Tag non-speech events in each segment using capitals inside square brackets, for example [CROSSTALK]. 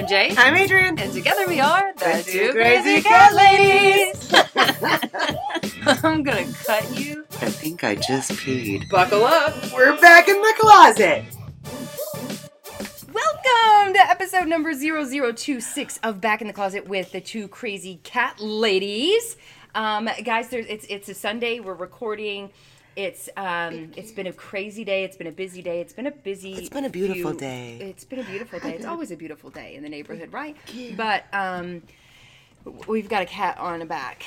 I'm Jay. I'm Adrian. And together we are the, The Two Crazy Cat Ladies. [LAUGHS] I'm gonna cut you. I think I just peed. Buckle up. We're back in the closet. Welcome to episode number 0026 of Back in the Closet with the two crazy cat ladies. Um, guys, there's it's it's a Sunday. We're recording. It's um it's been a crazy day. It's been a busy day. It's been a busy. It's been a beautiful few- day. It's been a beautiful day. It's always a beautiful day in the neighborhood, right? But um, we've got a cat on the back.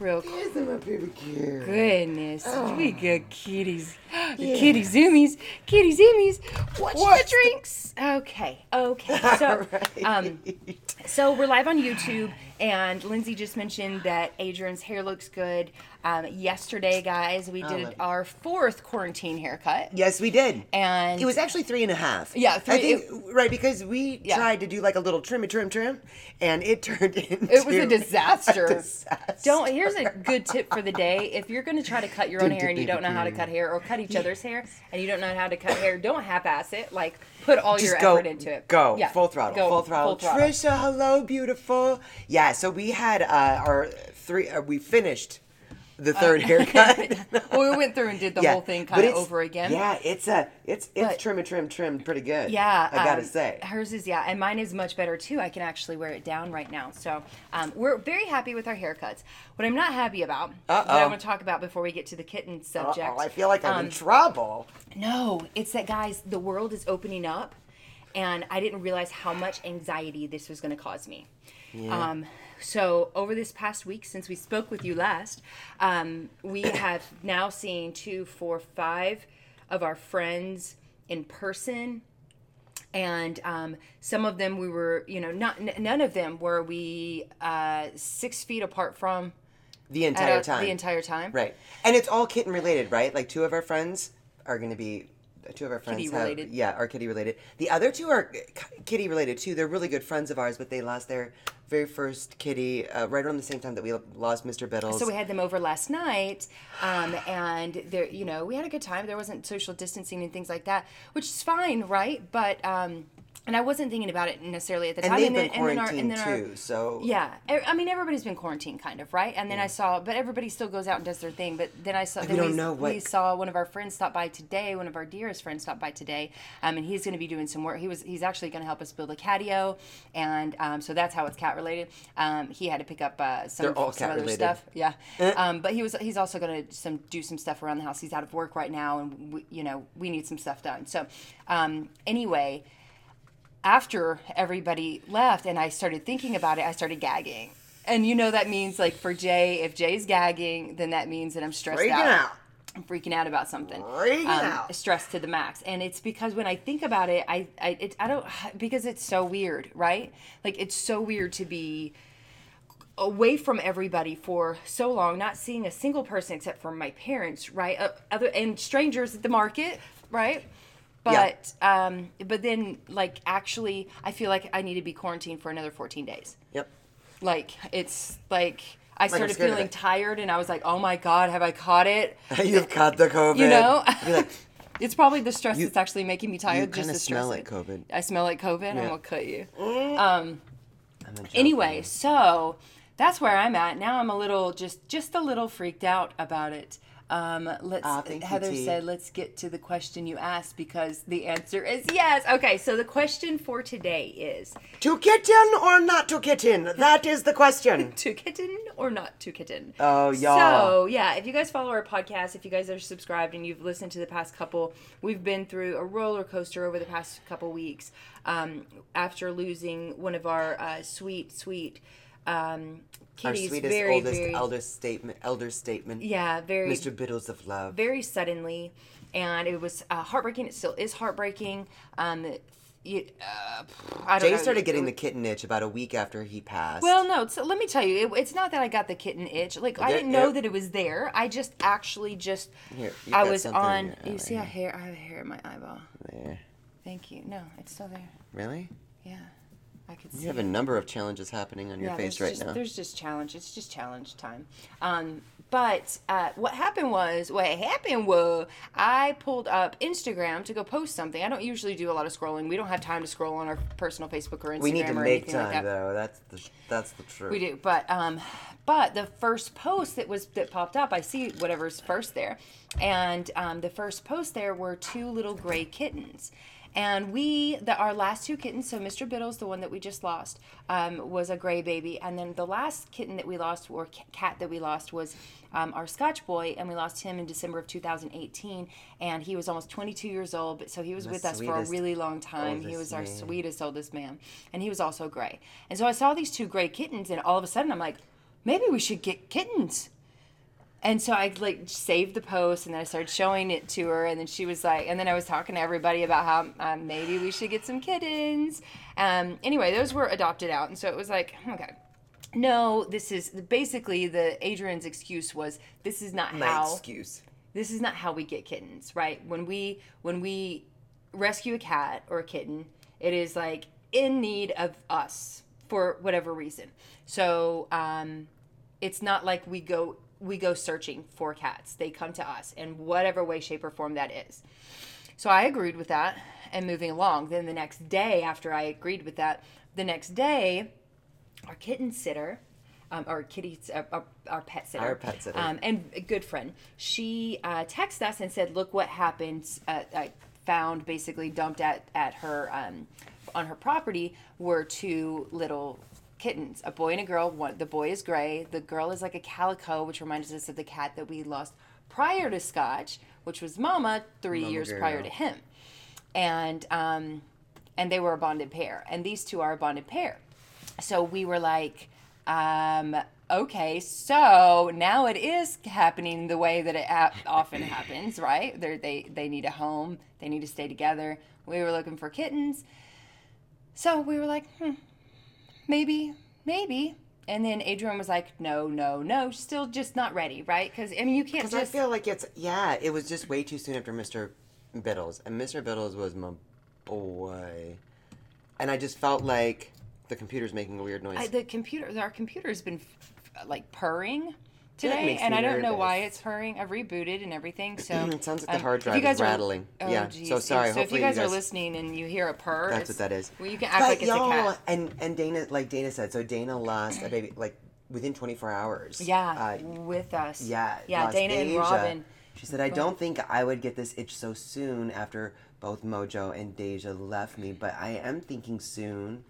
Real quick. Isn't my baby cute? Goodness, we got kitties, [GASPS] the kitty zoomies, kitty zoomies. What's What's the drinks? Okay, okay. [LAUGHS] So, Alright. um, so we're live on YouTube, and Lindsay just mentioned that Adrian's hair looks good. Um, yesterday, guys, we did love our fourth quarantine haircut, Yes, we did. and It was actually three and a half. Yeah, three- I think right because we Yeah. tried to do like a little trim, trim, trim, and it turned [LAUGHS] into It was a [LAUGHS] disaster. a disaster. Don't. Here's a good tip for the day. If you're going to try to cut your own hair and you don't know how to cut hair, or cut each other's hair and you don't know how to cut hair, don't half-ass it. Like put all Just your go, effort into it. Go Yeah, full throttle, go full throttle. full throttle. Trisha, hello, beautiful. Yeah, so we had uh, our three. Uh, we finished the third haircut. [LAUGHS] well, we went through and did the Yeah, whole thing kind of over again. Yeah, it's a it's it's But- trim and trim trim pretty good. Yeah, I gotta um, say. hers is yeah, and mine is much better too. I can actually wear it down right now, so um, we're very happy with our haircuts. What I'm not happy about, what I want to talk about before we get to the kitten subject. Uh-oh, I feel like I'm um, in trouble. No, it's that guys, the world is opening up, and I didn't realize how much anxiety this was going to cause me. Um, so over this past week, since we spoke with you last, um, we [COUGHS] have now seen two, four, five of our friends in person. And um, some of them we were, you know, not n- none of them were we uh, six feet apart from The entire a- time. the entire time. Right. And it's all kitten related, right? Like two of our friends are going to be two of our friends Kitty have- related. yeah, are kitty related. The other two are kitty related too. They're really good friends of ours, but they lost their very first kitty uh, right around the same time that we lost Mr. Biddles. So we had them over last night, um, and there, you know, we had a good time. There wasn't social distancing and things like that, which is fine, right? But um, and I wasn't thinking about it necessarily at the and time. they've then- been then our- quarantined our- too. So yeah, I mean everybody's been quarantined, kind of, right? And then I saw, but everybody still goes out and does their thing. But then I saw, then don't we, know what- we saw one of our friends stop by today. One of our dearest friends stopped by today, um, and he's going to be doing some work. He was, he's actually going to help us build a catio, and um, so that's how it's cat related. Um, he had to pick up uh, some, some other stuff, yeah. Um, but he was, he's also going to some do some stuff around the house. He's out of work right now, and we, you know we need some stuff done. So um, anyway after everybody left and I started thinking about it, I started gagging. And you know that means like for Jay, if Jay's gagging, then that means that I'm stressed out. freaking out. out. I'm freaking out about something. Freaking um, out. Stressed to the max. And it's because when I think about it, I I it, I don't [SIGHS] because it's so weird, right? Like it's so weird to be away from everybody for so long, not seeing a single person except for my parents, right? Uh, other and strangers at the market, right? Yeah. But um, but then like actually, I feel like I need to be quarantined for another 14 days. Yep. Like it's like I started scared feeling tired, and I was like, oh my god, have I caught it? [LAUGHS] You've caught the COVID. You know, like, [LAUGHS] it's probably the stress You- that's actually making me tired. you just the stress. smell like COVID. I smell like COVID. I'm Yeah. gonna cut you. I'm a joke. Anyway, so that's where I'm at now. I'm a little just just a little freaked out about it. Um, let's. You, Heather T. said, "Let's get to the question you asked because the answer is yes." Okay, so the question for today is: To kitten or not to kitten? That is the question. [LAUGHS] to kitten or not to kitten? Oh, y'all. So yeah, if you guys follow our podcast, if you guys are subscribed and you've listened to the past couple, we've been through a roller coaster over the past couple weeks. Um, after losing one of our uh, sweet, sweet um, Our kitties, sweetest, very, oldest, very, eldest statement, elder statement. yeah, very, Mr. Biddles of Love. very suddenly, and it was uh, heartbreaking. It still is heartbreaking. Um, you, uh, I don't Jay know. started getting the kitten itch about a week after he passed. Well, no. So let me tell you, it, it's not that I got the kitten itch. Like I didn't know that it was there. I just actually just Here, I was on. You see, I hair. I have hair in my eyeball. There. Thank you. No, it's still there. Really? Yeah, I could see. You have a number of challenges happening on your Yeah, face right just, now. There's just challenge. It's just challenge time. Um, but uh, what happened was, what happened was, I pulled up Instagram to go post something. I don't usually do a lot of scrolling. We don't have time to scroll on our personal Facebook or Instagram We need to or make anything time like that. though. That's the that's the truth. We do, but um, but the first post that was that popped up, I see whatever's first there, and um, the first post there were two little gray kittens, and we the our last two kittens. So Mr. Biddles, the one that we just lost, um, was a gray baby, and then the last kitten that we lost or cat that we lost was. Um, our Scotch boy, and we lost him in December of 2018, and he was almost 22 years old. But so he was The with us for a really long time. He was our man. sweetest oldest man and he was also gray and so i saw these two gray kittens and all of a sudden i'm like maybe we should get kittens and so i like saved the post and then i started showing it to her and then she was like and then i was talking to everybody about how um, maybe we should get some kittens. Um, anyway those were adopted out and so it was like okay. No this is basically the adrian's excuse was this is not My how excuse. this is not how we get kittens right? When we when we rescue a cat or a kitten it is like in need of us for whatever reason. So um it's not like we go we go searching for cats they come to us in whatever way shape or form that is so i agreed with that and moving along then the next day after i agreed with that the next day our kitten sitter, um, our kitty, uh, our, our pet sitter, Our pet sitter. um, and a good friend, she uh, texted us and said, "Look what happened. Uh, I found basically dumped at at her um, on her property were two little." Kittens, a boy and a girl. One, the boy is gray. The girl is like a calico, which reminds us of the cat that we lost prior to Scotch, which was Mama three Mama years girl. prior to him, and um, and they were a bonded pair. And these two are a bonded pair so we were like um okay so now it is happening the way that it often happens right They're, they they need a home they need to stay together we were looking for kittens so we were like hmm, maybe maybe and then adrian was like no no no still just not ready right because i mean you can't Because I feel like it's yeah, it was just way too soon after Mr. Biddles, and Mr. Biddles was my boy, and I just felt like the computer's making a weird noise. I, the computer our computer's been f- like purring today makes and me i don't know why it's purring i've rebooted and everything so [CLEARS THROAT] It sounds like the um, hard if you drive is guys are- rattling. oh, Yeah, geez. so sorry. so if you Hopefully you guys, are listening and you hear a purr That's what that is. well you can act But like it's y'all, a cat And and Dana, like Dana said, so Dana lost a baby like within 24 hours. yeah Uh, with us Yeah, yeah lost dana and Asia. robin She said, I don't think I would get this itch so soon after both Mojo and Deja left me, but I am thinking soon.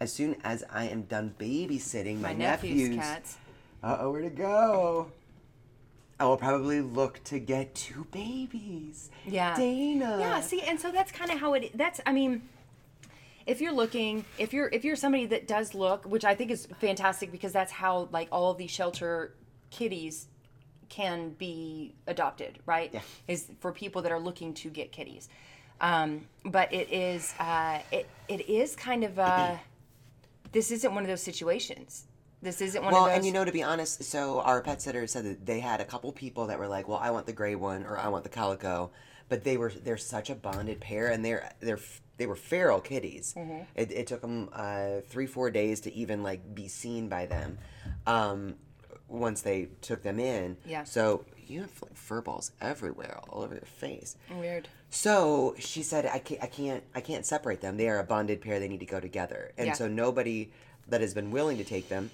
As soon as I am done babysitting my, my nephew's nephews. Uh oh, where to go? I will probably look to get two babies. Yeah. Dana. Yeah, see, and so that's kind of how it that's I mean if you're looking, if you're if you're somebody that does look, which I think is fantastic because that's how like all of these shelter kitties can be adopted, right? Yeah. Is for people that are looking to get kitties. Um, but it is uh, it it is kind of uh, this isn't one of those situations. This isn't one Well, of those. and you know, to be honest, so our pet sitter said that they had a couple people that were like, "Well, I want the gray one, or I want the calico," but they were they're such a bonded pair, and they're they're they were feral kitties. Mm-hmm. It, it took them uh, three four days to even like be seen by them. Um, once they took them in, Yeah. So you have like fur balls everywhere, all over your face. weird. So she said, I can't, I can't, I can't separate them. They are a bonded pair. They need to go together. And Yeah. so nobody that has been willing to take them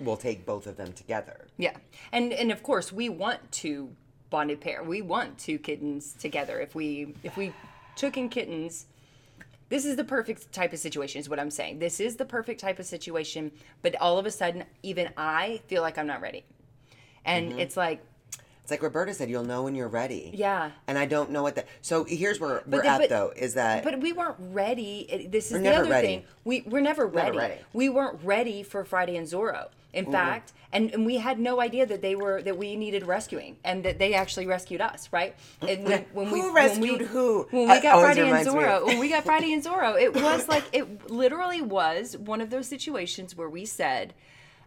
will take both of them together. Yeah, and and of course we want to bonded pair. We want two kittens together. If we if we took in kittens, this is the perfect type of situation. Is what I'm saying. This is the perfect type of situation. But all of a sudden, even I feel like I'm not ready, and Mm-hmm. it's like It's like Roberta said, you'll know when you're ready. yeah. And I don't know what that. So here's where we're the- at, but- though, is that But we weren't ready. This is We're the never other ready. thing. We we're never ready. ready. We weren't ready for Friday and Zorro. In fact, and, and we had no idea that they were that we needed rescuing, and that they actually rescued us. Right? And when, [LAUGHS] when we Who when we- rescued who? When we got Friday and reminds me of- Zorro, when we got [LAUGHS] Friday and Zorro, it was like it literally was one of those situations where we said.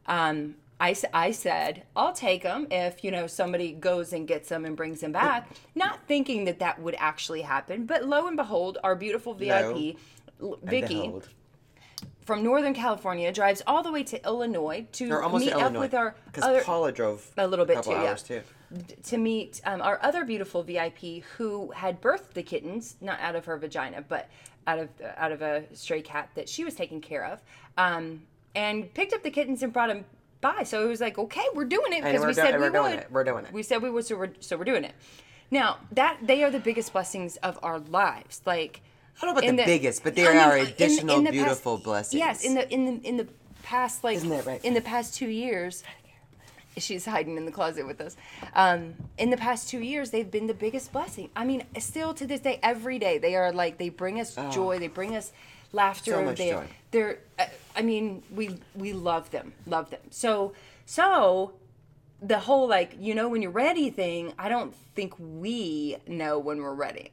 Um, I, I said I'll take them if you know somebody goes and gets them and brings them back, not thinking that that would actually happen. But lo and behold, our beautiful VIP, and Vicky, from Northern California, drives all the way to Illinois to Or almost meet to up Illinois. with our Because other Paula drove a little bit couple too, yeah. too. to meet um, our other beautiful VIP who had birthed the kittens, not out of her vagina, but out of out of a stray cat that she was taking care of, um, and picked up the kittens and brought them by. So it was like, okay, we're doing it because we're do- said we we're doing would. it. We're doing it. We said we would, so we're so we're doing it. Now that they are the biggest blessings of our lives, like. I don't know about in the biggest, but they I mean, are in- additional in the past- beautiful blessings. Yes, in the in the in the past like right? in the past two years, she's hiding in the closet with us. Um, in the past two years, they've been the biggest blessing. I mean, still to this day, every day they are like they bring us joy, they bring us laughter. So much they, joy. They're, uh, I mean, we we love them, love them. So so the whole like you know when you're ready thing, I don't think we know when we're ready.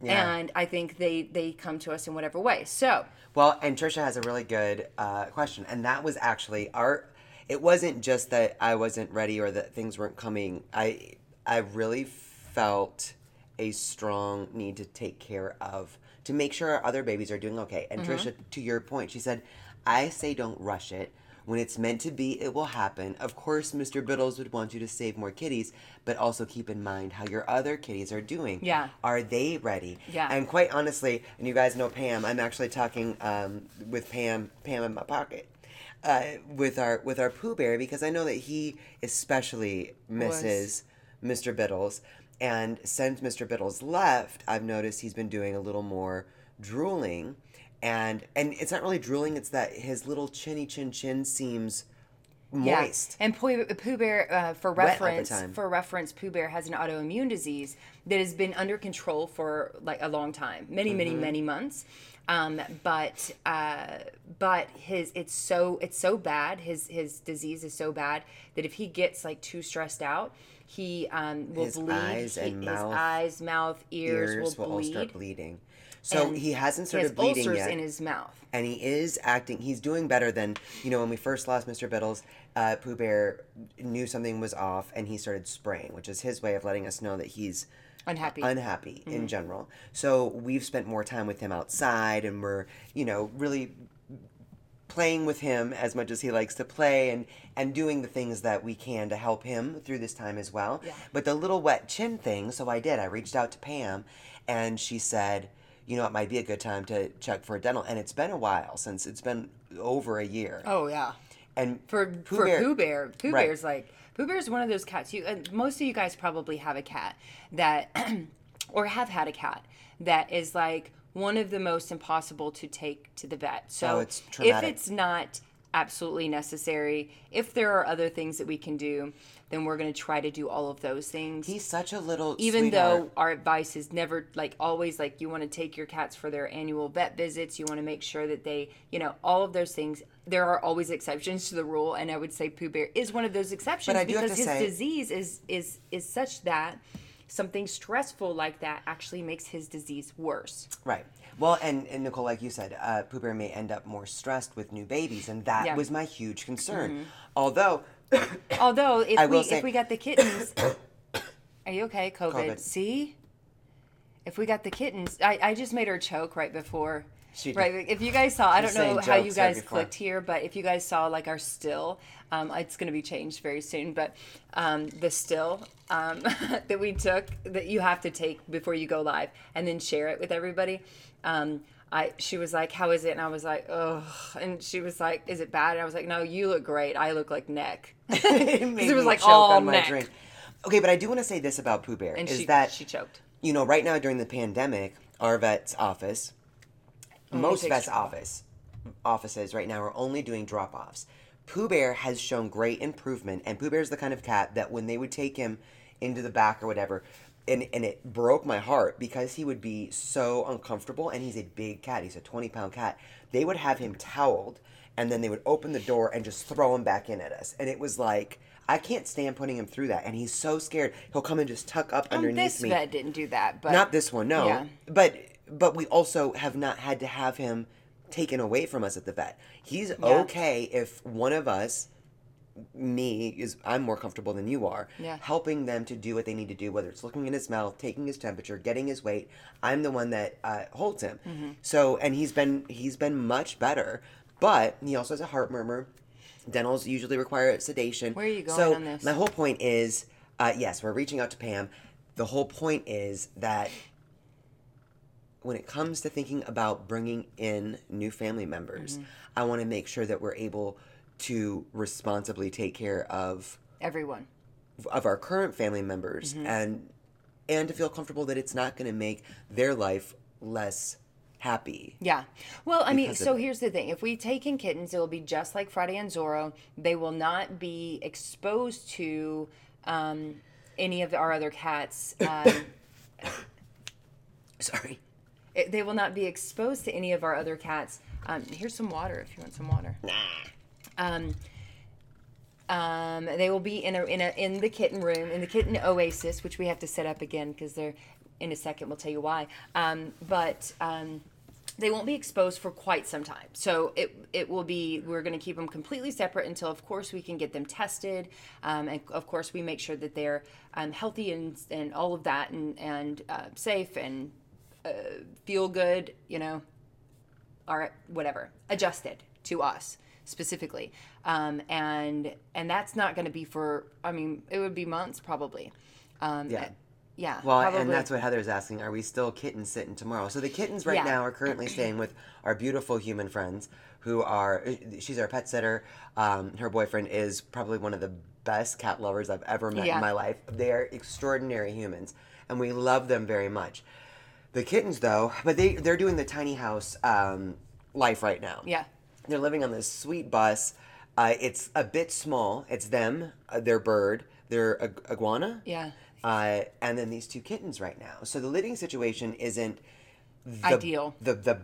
Yeah. And I think they they come to us in whatever way. So Well, and Trisha has a really good uh, question, and that was actually our. It wasn't just that I wasn't ready or that things weren't coming. I I really felt a strong need to take care of to make sure our other babies are doing okay. And Trisha, to your point, she said, "I say don't rush it." When it's meant to be, it will happen. Of course, Mr. Biddles would want you to save more kitties, but also keep in mind how your other kitties are doing. Yeah. Are they ready? Yeah. And quite honestly, and you guys know Pam, I'm actually talking um, with Pam, Pam in my pocket, uh, with our with our Pooh Bear because I know that he especially misses Mr. Biddles, and since Mr. Biddles left, I've noticed he's been doing a little more drooling, and and it's not really drooling; it's that his little chinny chin chin seems moist. Yeah. And Pooh, Pooh Bear, uh, for reference, for reference, Pooh Bear has an autoimmune disease that has been under control for like a long time, many, many, Mm-hmm. many months. Um, but uh, but his it's so it's so bad. His his disease is so bad that if he gets like too stressed out, he um, will His bleed. eyes He- and his mouth- eyes, mouth, ears, Ears will, will all bleed. start bleeding. So And he hasn't He has started bleeding ulcers yet. in his mouth. and he is acting he's doing better than you know when we first lost mr biddles uh, pooh bear knew something was off and he started spraying which is his way of letting us know that he's Unhappy. unhappy in general so we've spent more time with him outside and we're you know really playing with him as much as he likes to play and and doing the things that we can to help him through this time as well Yeah. but the little wet chin thing so i did i reached out to pam and she said you know it might be a good time to check for a dental and it's been a while since it's been over a year Oh yeah. And for Pooh for Bear- Pooh Bear. Pooh Right. Bear's like Pooh Bear's one of those cats. You and most of you guys probably have a cat that, [CLEARS THROAT] or have had a cat that is like one of the most impossible to take to the vet. So Oh, it's if it's not absolutely necessary, if there are other things that we can do, then we're going to try to do all of those things he's such a little even sweetheart. though our advice is never like always like you want to take your cats for their annual vet visits you want to make sure that they you know all of those things there are always exceptions to the rule and i would say pooh bear is one of those exceptions But I do have because his say- disease is is is such that something stressful like that actually makes his disease worse Right. Well, and, and Nicole, like you said, uh, Pooh Bear may end up more stressed with new babies, and that Yeah. was my huge concern. Although, [COUGHS] although if [COUGHS] I we say- if we got the kittens [COUGHS] are you okay COVID? COVID. see if we got the kittens i i just made her choke right before She did. right if you guys saw i don't know how you guys clicked here but if you guys saw like our still um, it's going to be changed very soon but um, the still um, [LAUGHS] that we took that you have to take before you go live and then share it with everybody um, I, she was like, "How is it?" And I was like, "Ugh." And she was like, "Is it bad?" And I was like, "No, you look great. I look like neck." [LAUGHS] it [LAUGHS] it was like all on my neck. drink. Okay, but I do want to say this about Pooh Bear And is she that she choked. you know right now during the pandemic, our vet's office, most vets' office offices right now are only doing drop offs. Pooh Bear has shown great improvement, and Pooh Bear is the kind of cat that when they would take him into the back or whatever, and, and it broke my heart because he would be so uncomfortable, and he's a big cat. He's a 20 pound cat. They would have him toweled, and then they would open the door and just throw him back in at us. And it was like, I can't stand putting him through that. And he's so scared. He'll come and just tuck up Um, underneath this me. vet didn't do that, but Not this one, no. Yeah. But but we also have not had to have him taken away from us at the vet. He's okay if one of us me is I'm more comfortable than you are. Yeah. Helping them to do what they need to do, whether it's looking in his mouth, taking his temperature, getting his weight. I'm the one that uh, holds him. Mm-hmm. So and he's been he's been much better, but he also has a heart murmur. Dentals usually require sedation. Where are you going so on this? My whole point is, uh, yes, we're reaching out to Pam. The whole point is that when it comes to thinking about bringing in new family members, Mm-hmm. I want to make sure that we're able to responsibly take care of Everyone. of our current family members Mm-hmm. and and to feel comfortable that it's not going to make their life less happy. Yeah. Well, I mean, so here's the thing. If we take in kittens, it will be just like Friday and Zorro. They will not be exposed to um, any of our other cats. [COUGHS] Um, Sorry. it- they will not be exposed to any of our other cats. Um, here's some water if you want some water. Nah. Um, um, they will be in a, in a in the kitten room in the kitten oasis, which we have to set up again because they're in a second. We'll tell you why. Um, but um, they won't be exposed for quite some time. So it it will be we're going to keep them completely separate until, of course, we can get them tested, um, and of course we make sure that they're um, healthy and and all of that and and uh, safe and uh, feel good. You know, are whatever adjusted to us specifically um, and and that's not going to be for i mean it would be months probably um, Yeah. yeah Well, probably. and that's what Heather's asking. Are we still kitten sitting tomorrow? So the kittens right Yeah. now are currently staying with our beautiful human friends who are, she's our pet sitter. Um, her boyfriend is probably one of the best cat lovers I've ever met Yeah. in my life. They are extraordinary humans and we love them very much. The kittens though, but they, they're doing the tiny house um, life right now. yeah They're living on this sweet bus. Uh, it's a bit small. It's them, uh, their bird, their ig- iguana. Yeah. Uh, and then these two kittens right now. So the living situation isn't the, Ideal. The the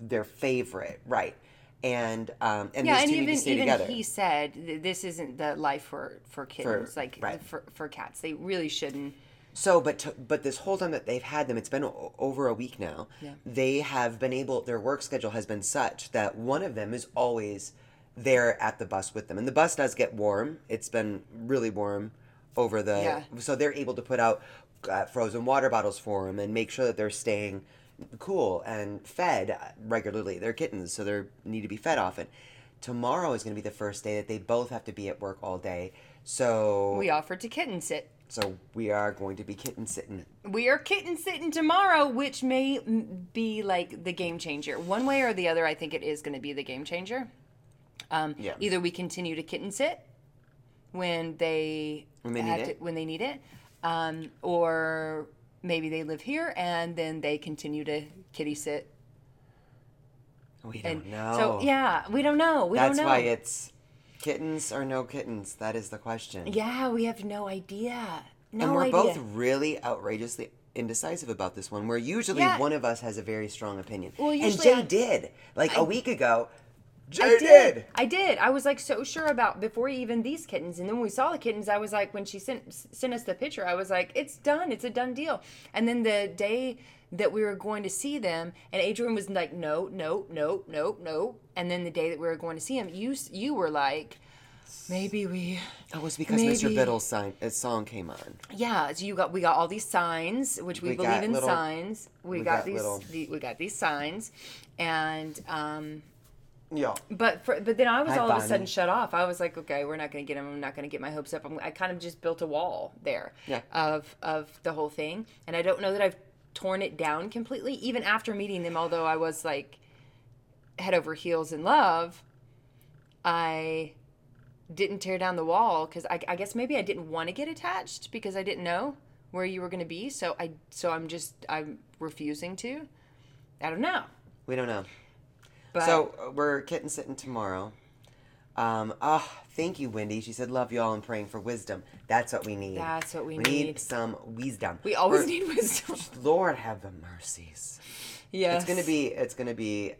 their favorite, right? And um, and yeah these and two need even to stay even together. he said this isn't the life for for kittens like right. for, for cats they really shouldn't So, but to, but this whole time that they've had them, it's been o- over a week now. Yeah. They have been able. Their work schedule has been such that one of them is always there at the bus with them, and the bus does get warm. It's been really warm over the. Yeah. So they're able to put out uh, frozen water bottles for them and make sure that they're staying cool and fed regularly. They're kittens, so they need to be fed often. Tomorrow is going to be the first day that they both have to be at work all day. So we offered to kitten sit so we are going to be kitten sitting we are kitten sitting tomorrow which may be like the game changer one way or the other i think it is going to be the game changer um, Yeah. either we continue to kitten sit when they When they need it. when they need it um, or maybe they live here and then they continue to kitty sit We don't and know. so yeah we don't know we That's don't know That's why it's kittens or no kittens. That is the question. yeah we have no idea no and we're idea both really outrageously indecisive about this one. Where usually Yeah. one of us has a very strong opinion. Well, and Jay I- did. Like a I- week ago, Jay I did. did. I did. I was like so sure about before even these kittens, and then when we saw the kittens, I was like, when she sent sent us the picture, I was like, it's done. It's a done deal. And then the day that we were going to see them, and Adrian was like, no, no, no, no, no. And then the day that we were going to see him, you you were like, maybe we, That was because Mr. Maybe. Biddle's sign, uh, song came on. yeah. So you got we got all these signs, which we, We believe in little- signs. We, we got, got these the, we got these signs, and um. Yeah. But for, but then I was Hi, all of a sudden shut off. I was like, okay, we're not going to get him. I'm not going to get my hopes up. I'm, I kind of just built a wall there Yeah. of of the whole thing, and I don't know that I've torn it down completely. Even after meeting them, although I was like head over heels in love, I didn't tear down the wall because I, I guess maybe I didn't want to get attached because I didn't know where you were going to be. So I so I'm just I'm refusing to. I don't know. We don't know. But so uh, we're kitten sitting tomorrow. Um, ah, thank you, Wendy. She said, "Love y'all and praying for wisdom." That's what we need. That's what we need. We need need. some wisdom. we always need wisdom. [LAUGHS] Lord have the mercies. Yes. It's gonna be. It's gonna be.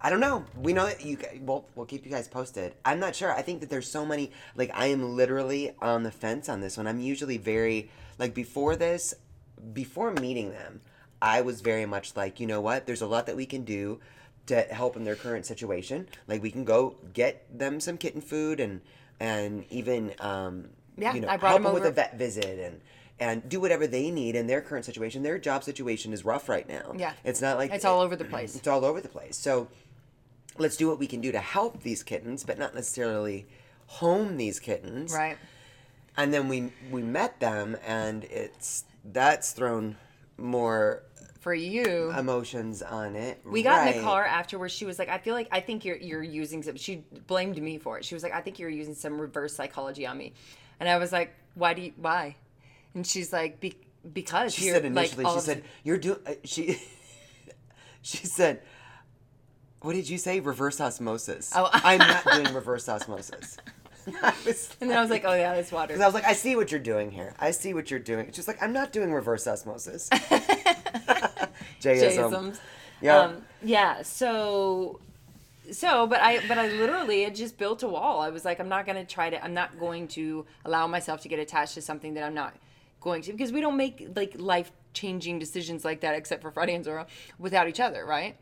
I don't know. We know that you. We'll we'll keep you guys posted. I'm not sure. I think that there's so many. Like I am literally on the fence on this one. I'm usually very like before this, before meeting them, I was very much like, you know what? There's a lot that we can do to help in their current situation. Like we can go get them some kitten food and and even um, Yeah, you know I brought help them them with a vet visit and and do whatever they need in their current situation. Their job situation is rough right now. Yeah. it's not like It's all over the [CLEARS THROAT] place. It's all over the place. So let's do what we can do to help these kittens, but not necessarily home these kittens. Right. And then we we met them, and it's that's thrown more For you. emotions on it. We got in the car afterwards. She was like, "I feel like I think you're you're using some." She blamed me for it. She was like, "I think you're using some reverse psychology on me," and I was like, "Why do you why?" And she's like, Be- "Because She said initially, like she said, "You're doing." Uh, she [LAUGHS] she said, "What did you say? Reverse osmosis." Oh. [LAUGHS] I'm not doing reverse osmosis. [LAUGHS] I And then I was like, "Oh yeah, that's water." Because I was like, I see what you're doing here. I see what you're doing. It's just like I'm not doing reverse osmosis. [LAUGHS] Jayism. Jayisms. Yeah. Um, yeah. So, so, but I, but I literally had just built a wall. I was like, I'm not going to try to. I'm not going to allow myself to get attached to something that I'm not going to because we don't make like life changing decisions like that except for Friday and Zorro without each other, right?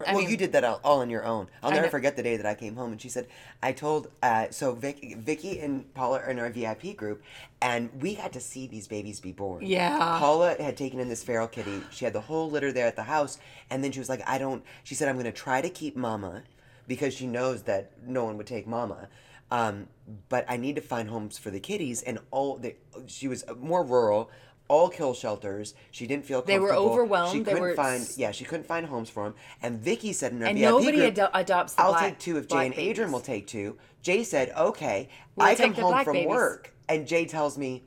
I well, mean- you did that all, all on your own. I'll never forget the day that I came home and she said, I told, uh, so Vic, Vicky and Paula are in our VIP group and we got to see these babies be born. Yeah. Paula had taken in this feral kitty. She had the whole litter there at the house. And then she was like, I don't, she said, I'm going to try to keep mama because she knows that no one would take mama. Um, but I need to find homes for the kitties. And all the, she was more rural. All kill shelters. She didn't feel They were comfortable. overwhelmed. She They couldn't were find. s- Yeah, she couldn't find homes for them. And Vicky said in her And VIP nobody group, ado- adopts the I'll black- take two if Jay black and Adrian babies. will take two. Jay said, okay. We'll I take come the home black from babies. work, and Jay tells me,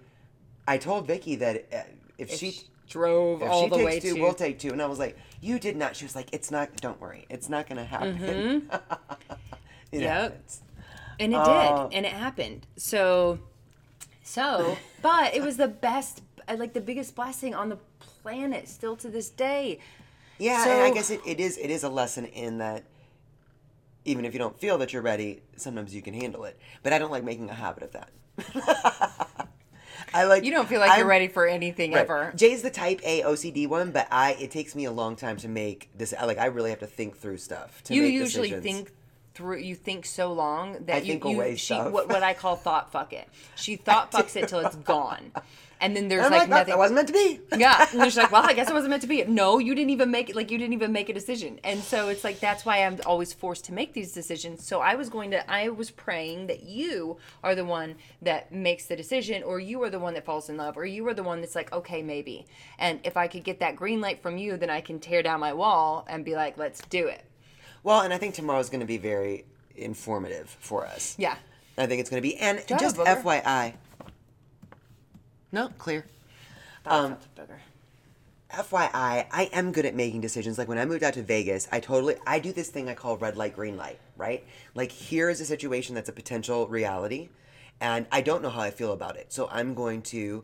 I told Vicky that uh, if, she She drove if all she the way two, to. we'll take two. And I was like, you did not. She was like, it's not. Don't worry, it's not going to happen. [LAUGHS] it Mm-hmm. Yep. happens. And it did, and it happened. So, so, [LAUGHS] but it was the best, uh, like the biggest blessing on the planet, still to this day. Yeah, and I guess it, it is it is a lesson in that even if you don't feel that you're ready, sometimes you can handle it. But I don't like making a habit of that. [LAUGHS] I like You don't feel like I'm- you're ready for anything right. ever. Jay's the type A OCD one, but I it takes me a long time to make this. Like I really have to think through stuff. To You make usually decisions. think through. You think so long that I you, think you away she what what I call thought fuck it. She thought [LAUGHS] fucks it till it's gone, and then there's I'm like like, nothing. that wasn't meant to be. [LAUGHS] yeah, and she's like, "Well, I guess it wasn't meant to be." No, you didn't even make it. Like you didn't even make a decision, and so it's like that's why I'm always forced to make these decisions. So I was going to, I was praying that you are the one that makes the decision, or you are the one that falls in love, or you are the one that's like, okay, maybe. And if I could get that green light from you, then I can tear down my wall and be like, let's do it. Well, and I think tomorrow is going to be very informative for us. Yeah. I think it's going to be. And you have just a booger? FYI. No, clear. Um, Booger. FYI, I am good at making decisions. Like when I moved out to Vegas, I totally I do this thing I call red light green light, right? Like here is a situation that's a potential reality and I don't know how I feel about it. So I'm going to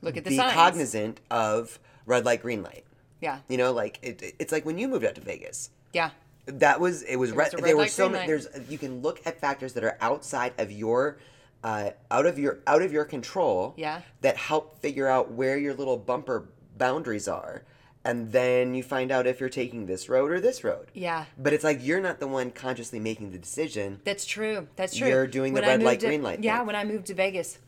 Look at the be signs. cognizant of red light green light. Yeah. You know, like it, it's like when you moved out to Vegas. Yeah. That was it was, was red, there were so many there's you can look at factors that are outside of your uh, out of your out of your control Yeah. that help figure out where your little bumper boundaries are and then you find out if you're taking this road or this road Yeah. but it's like you're not the one consciously making the decision That's true. That's true. You're doing the When red light, to- green light Yeah, thing. when I moved to Vegas,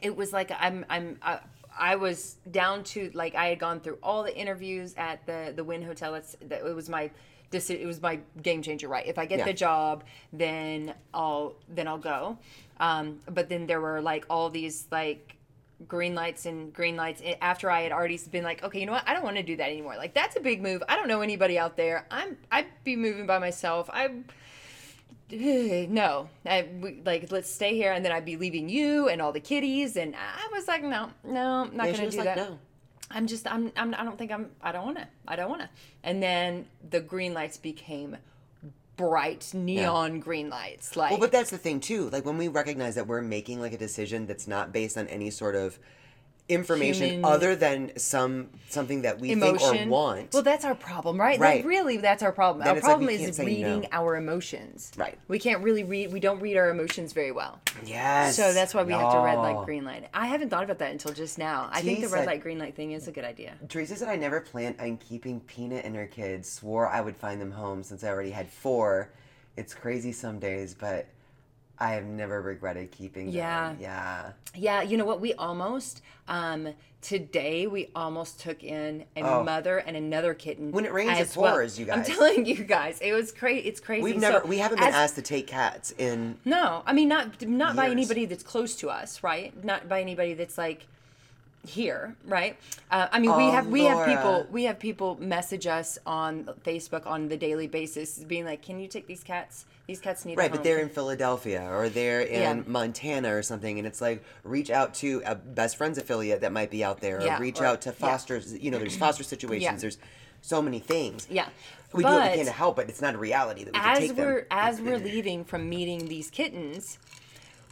it was like I'm I'm I, I was down to like I had gone through all the interviews at the the Wynn Hotel. It's that it was my it was my game changer. Right, if I get Yeah. the job, then I'll then I'll go. Um, but then there were like all these like green lights and green lights eh, after I had already been like, okay, you know what? I don't want to do that anymore. Like that's a big move. I don't know anybody out there. I'm I'd be moving by myself. I [SIGHS] no, I, we, like let's stay here, and then I'd be leaving you and all the kitties, and I was like, no, no, I'm not And gonna do like, that. no I'm just, I'm, I'm, I don't think I'm, I don't want to, I don't want to. And then the green lights became bright neon green lights, like well but that's the thing too. Like when we recognize that we're making like a decision that's not based on any sort of information Human- other than some something that we think or want. Well, that's our problem, right? Right. Like, really, that's our problem. Then our it's like problem is reading no. our emotions. Right. We can't really read. We don't read our emotions very well. yes. So that's why we have to red light, green light. I haven't thought about that until just now. I think the red light, green light thing is a good idea. Teresa said I never planned on keeping Peanut and her kids. Swore I would find them home since I already had four. It's crazy some days, but I have never regretted keeping them. Yeah. Yeah. Yeah, you know what? We almost um today we almost took in a Oh. mother and another kitten. When it rains, it as well. pours, you guys I'm telling you guys, it was crazy. It's crazy. We've never So, we haven't been as- asked to take cats in No, I mean not not by anybody that's close to us, right? Not by anybody that's like here, right? Uh, I mean, we Oh, have we have people we have people message us on Facebook on the daily basis, being like, "Can you take these cats? These cats need a Right, but home." they're in Philadelphia or they're in Yeah. Montana or something, and it's like reach out to a best friends affiliate that might be out there, or Yeah, reach or- out to yeah. foster. You know, there's foster situations. Yeah. There's so many things. Yeah. we do what But- we can to help, but it's not a reality that we can as take we're them. as we're [CLEARS THROAT] leaving from meeting these kittens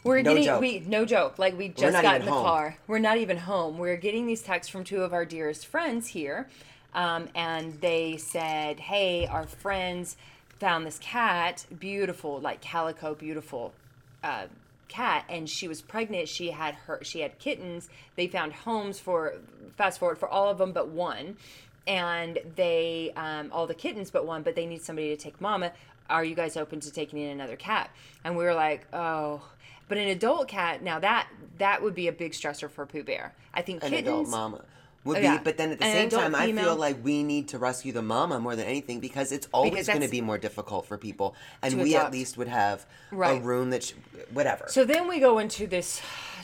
we're No getting joke. we no joke like we just got in the home. car we're not even home we're getting these texts from two of our dearest friends here um, and they said hey our friends found this cat beautiful like calico beautiful uh, cat and she was pregnant. She had her she had kittens. They found homes for fast forward for all of them but one. And they um, all the kittens but one but they need somebody to take mama. Are you guys open to taking in another cat? And we were like oh. But an adult cat now that that would be a big stressor for pooh bear. I think an kittens adult mama would Oh, be, but then at the An same time, I feel like we need to rescue the mama more than anything because it's always going to be more difficult for people, and we at least would have a room that, sh- whatever. So then we go into this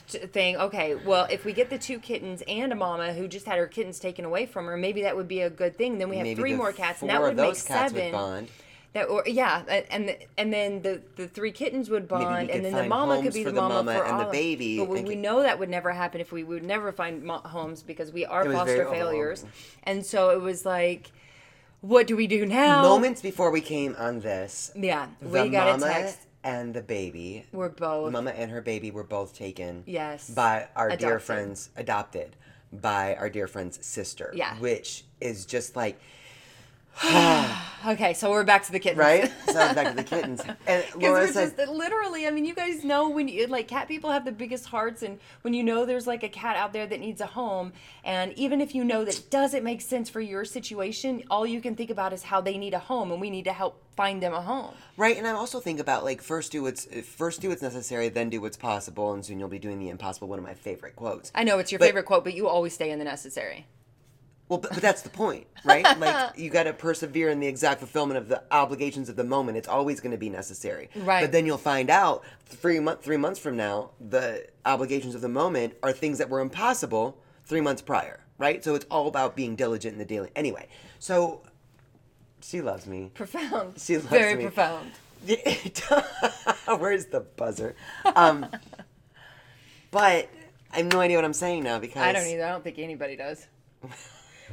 thing. Okay, well, if we get the two kittens and a mama who just had her kittens taken away from her, maybe that would be a good thing. Then we have Maybe three more cats, and that would make would seven. bond. That or yeah, and and then the the three kittens would bond, and then the mama could be the the mama, mama for and the all- baby But we, we know that would never happen if we would never find mo- homes because we are foster failures, and so it was like, what do we do now? Moments before we came on this, Yeah, the we got a mama text. and the baby, We're both mama and her baby were both taken. Yes. By our dear friends, adopted by our dear friend's sister. Yeah. Which is just like [SIGHS] okay. So we're back to the kittens, right. [LAUGHS] so back to the kittens, and [LAUGHS] Laura we're said, just literally, I mean, you guys know when you like cat people have the biggest hearts, and when you know there's like a cat out there that needs a home, and even if you know that doesn't make sense for your situation, all you can think about is how they need a home, and we need to help find them a home. Right, and I also think about like first do what's first do what's necessary, then do what's possible, and soon you'll be doing the impossible. One of my favorite quotes. I know it's your But- favorite quote, but you always stay in the necessary. Well, but, but that's the point, right? Like [LAUGHS] you got to persevere in the exact fulfillment of the obligations of the moment. It's always going to be necessary, Right. But then you'll find out three month three months from now, the obligations of the moment are things that were impossible three months prior, right? So it's all about being diligent in the daily. Anyway, so she loves me. Profound. She loves me. Very me. profound. [LAUGHS] [LAUGHS] Where's the buzzer? Um, but I have no idea what I'm saying now because I don't either. I don't think anybody does.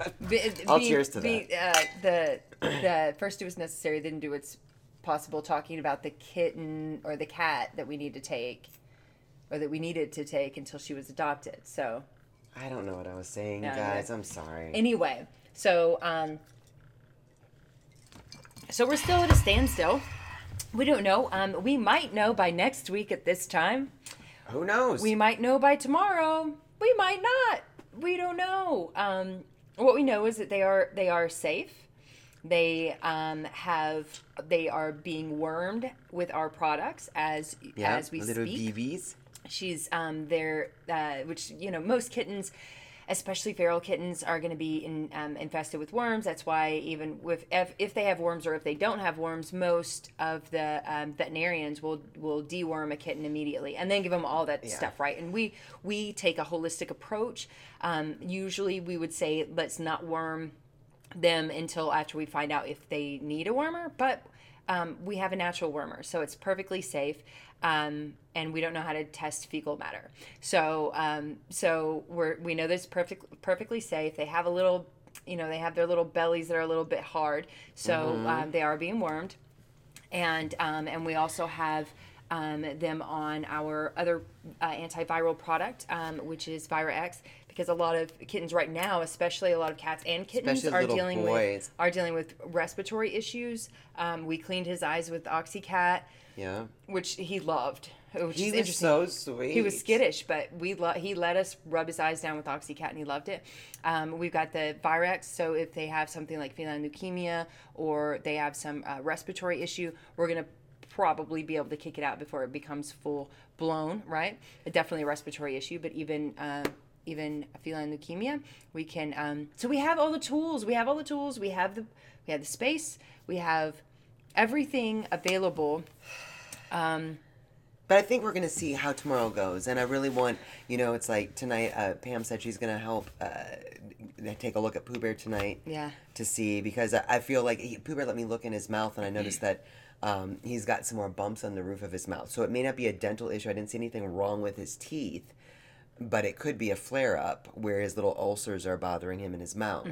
[LAUGHS] Be, I'll be- cheers to be, Uh, the the [CLEARS THROAT] first do what's necessary, then do what's possible. Talking about the kitten or the cat that we need to take, or that we needed to take until she was adopted. So I don't know what I was saying, Yeah, guys. yeah. I'm sorry. anyway, so um, so we're still at a standstill. We don't know. Um, we might know by next week at this time. Who knows? We might know by tomorrow. We might not. We don't know. Um, what we know is that they are they are safe. They um, have they are being wormed with our products as yeah, as we little speak. BBs. She's um there, uh, which you know most kittens, especially feral kittens, are going to be in, um, infested with worms. That's why even with if, if they have worms or if they don't have worms, most of the um, veterinarians will will deworm a kitten immediately and then give them all that stuff right. And we we take a holistic approach. Um, usually we would say let's not worm them until after we find out if they need a wormer, but um, we have a natural wormer, so it's perfectly safe. Um, and we don't know how to test fecal matter, so um, so we're we know this perfect perfectly safe. They have a little, you know, they have their little bellies that are a little bit hard, so um, they are being wormed and um, and we also have um, them on our other uh, antiviral product, um, which is ViraX, because a lot of kittens right now, especially a lot of cats and kittens, Especially are dealing with are dealing with respiratory issues. Um, we cleaned his eyes with OxyCat, Yeah. which he loved. Which He is was interesting. so sweet. He was skittish, but we lo- he let us rub his eyes down with OxyCat, and he loved it. Um, we've got the Virex, so if they have something like feline leukemia or they have some uh, respiratory issue, we're gonna probably be able to kick it out before it becomes full blown. Right? Definitely a respiratory issue, but even. Um, even feline leukemia, we can. Um, so we have all the tools. We have all the tools. We have the we have the space. We have everything available. But I think we're gonna see how tomorrow goes, and I really want, you know, it's like tonight. Uh, Pam said she's gonna help uh, take a look at Pooh Bear tonight. Yeah. To see because I, I feel like he, Pooh Bear let me look in his mouth, and I noticed that um, he's got some more bumps on the roof of his mouth. So it may not be a dental issue. I didn't see anything wrong with his teeth, but it could be a flare up where his little ulcers are bothering him in his mouth.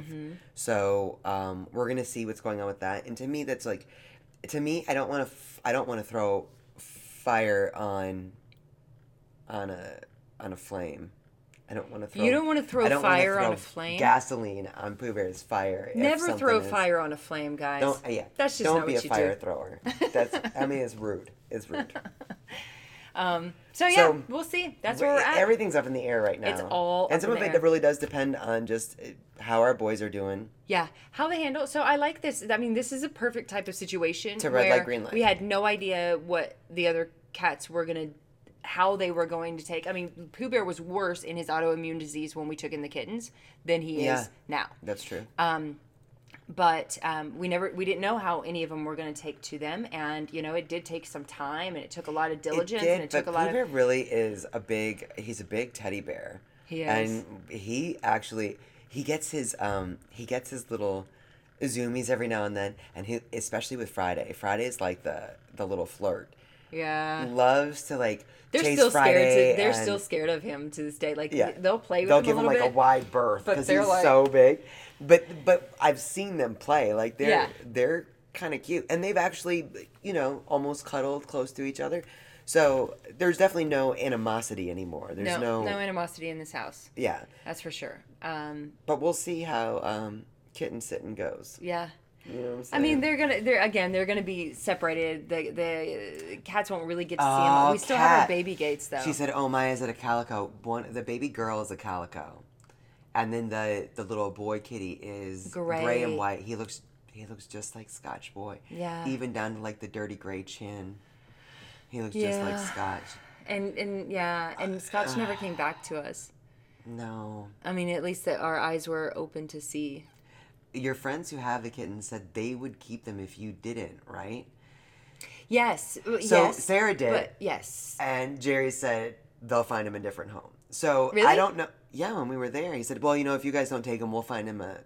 So um, we're gonna see what's going on with that. And to me, that's like, to me, I don't want to. F- I don't want to throw fire on on a on a flame. I don't want to throw. You don't throw I don't wanna fire on a flame? Gasoline on Pooh Bear's fire. if Never throw is- fire on a flame, guys. Don't yeah. That's just don't be a fire do. thrower. That's I mean it's rude. It's [LAUGHS] rude. So yeah, So- we'll see. That's where we're at. Everything's up in the air right now. It's all and some of it air. really does depend on just uh, how our boys are doing. Yeah, how they handle. So I like this. I mean, this is a perfect type of situation To red light, green light. we had no idea what the other cats were gonna, how they were going to take. I mean, Pooh Bear was worse in his autoimmune disease when we took in the kittens than he Yeah. is now. That's true. But um, we never, we didn't know how any of them were going to take to them, and you know, it did take some time, and it took a lot of diligence, it did, and it took a lot Pooh of. Really is a big. He's a big teddy bear. He is. and he actually he gets his um he gets his little zoomies every now and then, and he especially with Friday. Friday is like the the little flirt. Yeah. Loves to like They're chase still Friday. scared. To, they're and- still scared of him to this day. Like Yeah, they'll play with him. They'll him give a him like bit. a wide berth because he's like- so big. But but I've seen them play. Like they're Yeah. they're kind of cute, and they've actually you know almost cuddled close to each other. So there's definitely no animosity anymore. There's no, no, no animosity in this house. yeah. That's for sure. Um, But we'll see how um, kitten sitting goes. yeah. You know I mean, they're gonna. They're again. They're gonna be separated. The the cats won't really get to see Oh, them. We still have our baby gates though. She said, "Oh, my, is it a calico. One, the baby girl is a calico, and then the the little boy kitty is gray, Gray. and white. He looks he looks just like Scotch boy. Yeah. even down to like the dirty gray chin. He looks just like Yeah. Scotch. And and yeah, and Scotch never [SIGHS] came back to us. No, I mean, at least that our eyes were open to see. Your friends who have the kittens said they would keep them if you didn't, right? Yes. uh, So yes, Sarah did. But yes. And Jerry said they'll find him a different home. So I don't know. Yeah, when we were there, he said, "Well, you know, if you guys don't take him, we'll find him a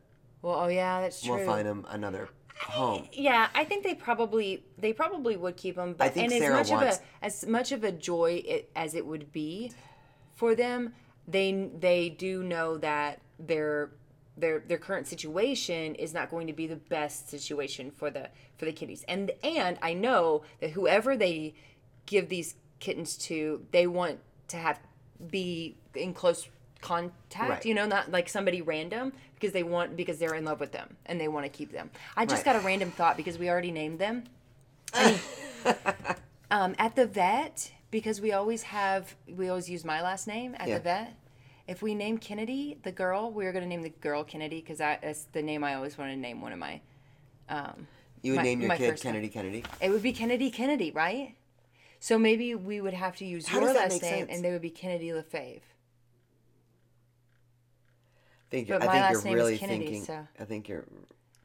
Well, oh yeah, that's true. we'll find him another home." Yeah, I think they probably they probably would keep them. But I think and as Sarah much wants- of a as much of a joy it, as it would be for them, they they do know that their their their current situation is not going to be the best situation for the for the kitties. And and I know that whoever they give these kittens to, they want to have be in close contact Right. you know not like somebody random because they want because they're in love with them and they want to keep them i just Right. got a random thought because we already named them [LAUGHS] um, at the vet because we always have we always use my last name at Yeah. the vet if we name kennedy the girl we were going to name the girl kennedy because that's the name i always wanted to name one of my Um, You would My- name your kid first one. Kennedy Kennedy. it would be kennedy kennedy right so maybe we would have to use How your last name sense? and they would be kennedy lefave I think you're, But I my think last you're name is really Kennedy, thinking. so- I think you're.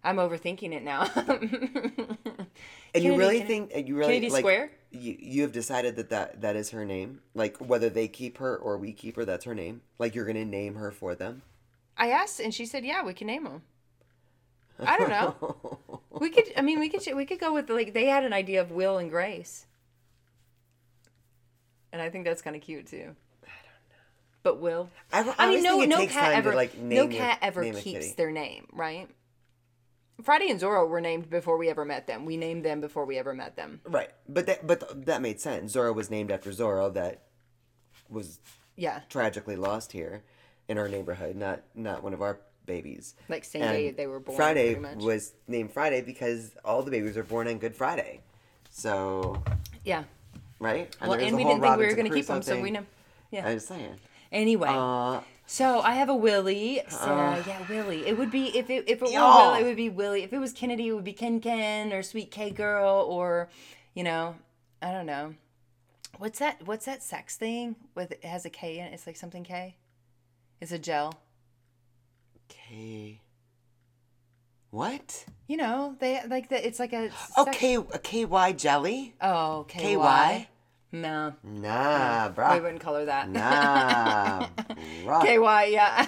I'm overthinking it now [LAUGHS] And you really Kennedy- think you really Kennedy like Square? you you have decided that, that that is her name. Like whether they keep her or we keep her, that's her name. Like you're gonna name her for them. I asked, and she said, "Yeah, we can name them." I don't know. [LAUGHS] we could. I mean, we could. We could go with like they had an idea of Will and Grace, and I think that's kind of cute too. I don't know. But Will. I, I mean, no, no cat ever. To, like, no your- cat ever keeps their name, right? Friday and Zorro were named before we ever met them. We named them before we ever met them. Right, but that but that made sense. Zorro was named after Zorro, that was Yeah. tragically lost here, in our neighborhood, not not one of our babies. Like same And day they were born. Friday was named Friday because all the babies were born on Good Friday. So, yeah. right? Well, and we didn't think we were going to keep them, so we know. Yeah. I was saying. Anyway, Uh, so I have a Willie. So yeah, Willie. It would be if it if it were Y'all. Will, it would be Willie. If it was Kennedy, it would be Ken Ken or Sweet K Girl or, you know, I don't know. What's that? What's that sex thing with it has a K in it? It's like something K. It's a gel. K. What? You know, they like that. It's like a. Oh, sex- K, a KY jelly? Oh, K KY? Y. No, Nah, bro. we wouldn't color that. Nah, [LAUGHS] bruh. K Y, yeah.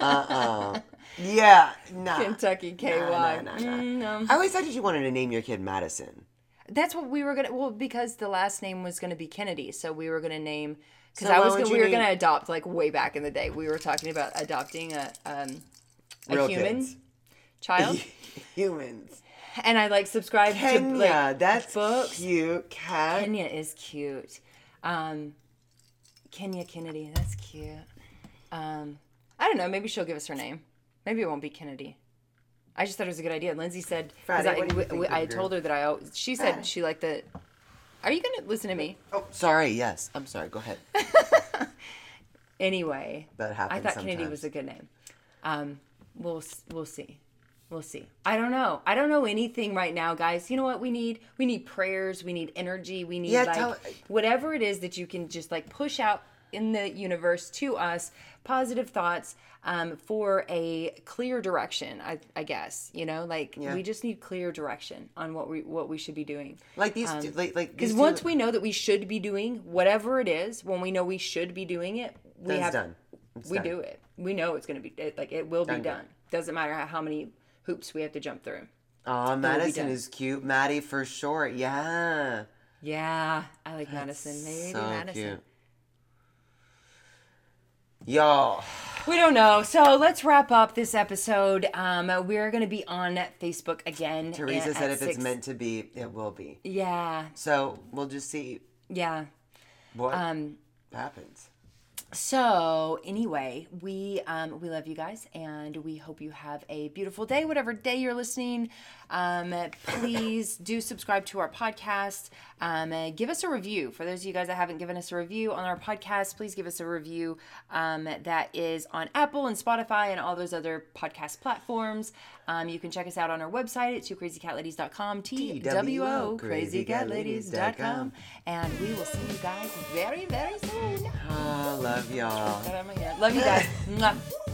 Uh-uh. Yeah, nah. Kentucky KY. Nah, nah, nah. Mm, no. I always thought that you wanted to name your kid Madison. That's what we were gonna. Well, because the last name was gonna be Kennedy, so we were gonna name. Because So I was gonna, we were name- gonna adopt like way back in the day. We were talking about adopting a um a Real human kids. child, [LAUGHS] Humans. And I like subscribed to Kenya, like that's books. cute. Cat. Kenya is cute. Um, Kenya Kennedy, that's cute. Um, I don't know. Maybe she'll give us her name. Maybe it won't be Kennedy. I just thought it was a good idea. Lindsay said Friday, I, what do you w- think, w- I good told her that I. al- She said she liked the. Are you gonna listen to me? Oh, sorry. Yes, I'm sorry. Go ahead. [LAUGHS] Anyway, That I happens thought Kennedy was a good name. Um, we'll we'll see, we'll see. I don't know. I don't know anything right now, guys. You know what we need? We need prayers. We need energy. We need Yeah, like tell- whatever it is that you can just like push out in the universe to us, positive thoughts um, for a clear direction. I, I guess you know, like Yeah. we just need clear direction on what we what we should be doing. Like these, two, like like Because Um, once we know that we should be doing whatever it is, when we know we should be doing it, we have done. It's we done. do it. We know it's going to be it, like it will be Done, done. done. Doesn't matter how, how many hoops we have to jump through. Aw, Madison is cute. Maddie for short. Yeah. Yeah, I like Madison. Maybe so Madison. cute. Y'all. We don't know. So let's wrap up this episode. Um, we're going to be on Facebook again. Teresa at- said if it's meant to be, it will be. Yeah, So we'll just see yeah. what Um, happens. So anyway, we um, we love you guys, and we hope you have a beautiful day, whatever day you're listening. Um, please do subscribe to our podcast. Um, uh, give us a review. For those of you guys that haven't given us a review on our podcast, please give us a review um, that is on Apple and Spotify and all those other podcast platforms. Um, you can check us out on our website at twocrazycatladies.com, T W O crazycatladies.com, and we will see you guys very, very soon. I love y'all. Love you guys.